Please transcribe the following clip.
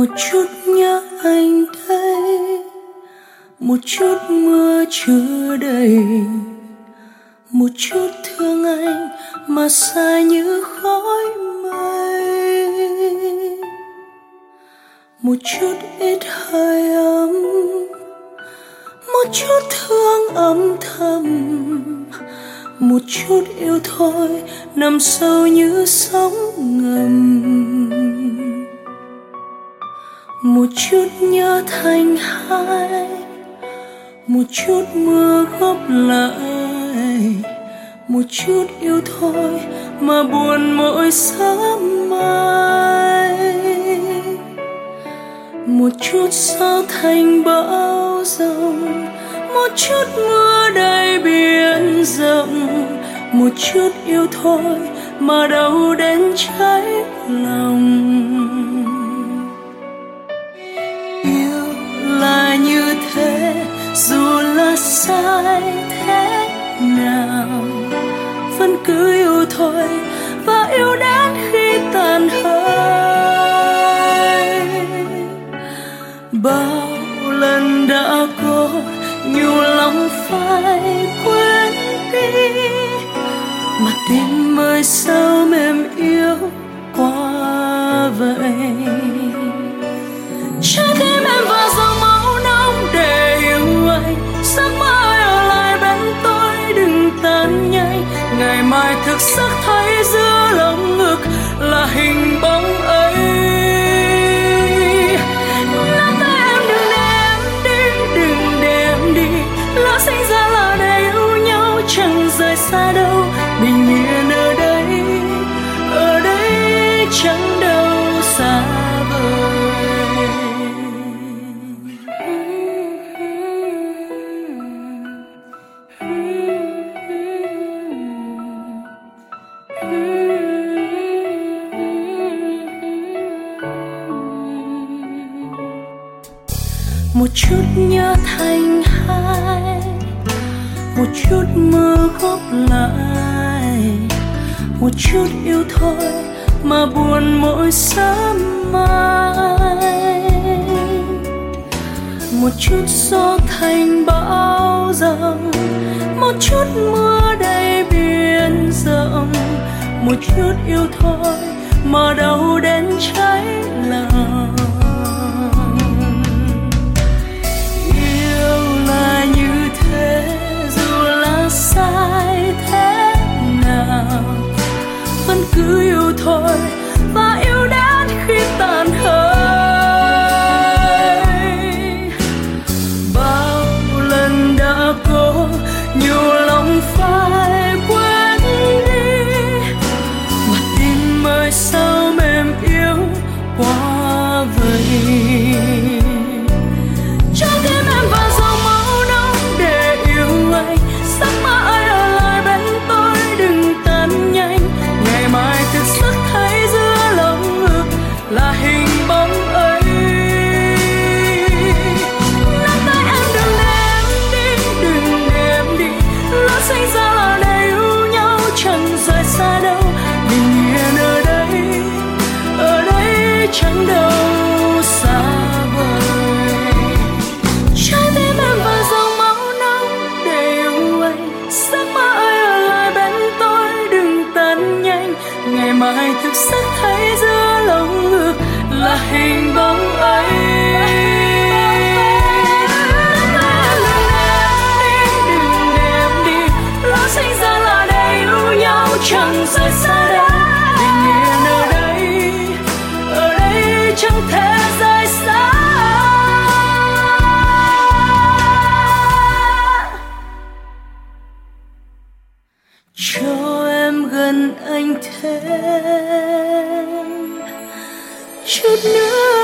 một chút nhớ anh đây, một chút mưa chưa đầy, một chút thương anh mà xa như khói mây. Một chút ít hơi ấm, một chút thương âm thầm, một chút yêu thôi nằm sâu như sóng một chút nhớ thành hai, một chút mưa góp lại. Một chút yêu thôi mà buồn mỗi sớm mai. Một chút sao thành bão rồng một chút mưa đầy biển rộng. Một chút yêu thôi mà đâu đến cháy lòng. Nào. Vẫn cứ yêu thôi và yêu đến khi tàn hơi bao lần đã có, nhiều lòng phải quên đi. Mà tim mới sao mềm yếu quá vậy? Ngày mai thực sắc thấy giữa lòng ngực là hình bóng ấy. Một chút nhớ thành hai một chút mơ góp lại. Một chút yêu thôi mà buồn mỗi sớm mai. Một chút gió thành bão giông, một chút mưa đầy biển rộng. Một chút yêu thôi mà đâu đến cháy lòng. Cứ yêu thôi. Và yêu đến khi tàn chẳng đâu xa vời. Trái tim em và dòng máu nóng để yêu anh. Giấc mơ ơi ở lại bên tôi đừng tan nhanh. Ngày mai thực sắc thấy giữa lòng ngực là hình bóng ấy. Đừng để đi, lỡ sinh ra là để yêu nhau chẳng rời xa cho em gần anh thêm. Chút nữa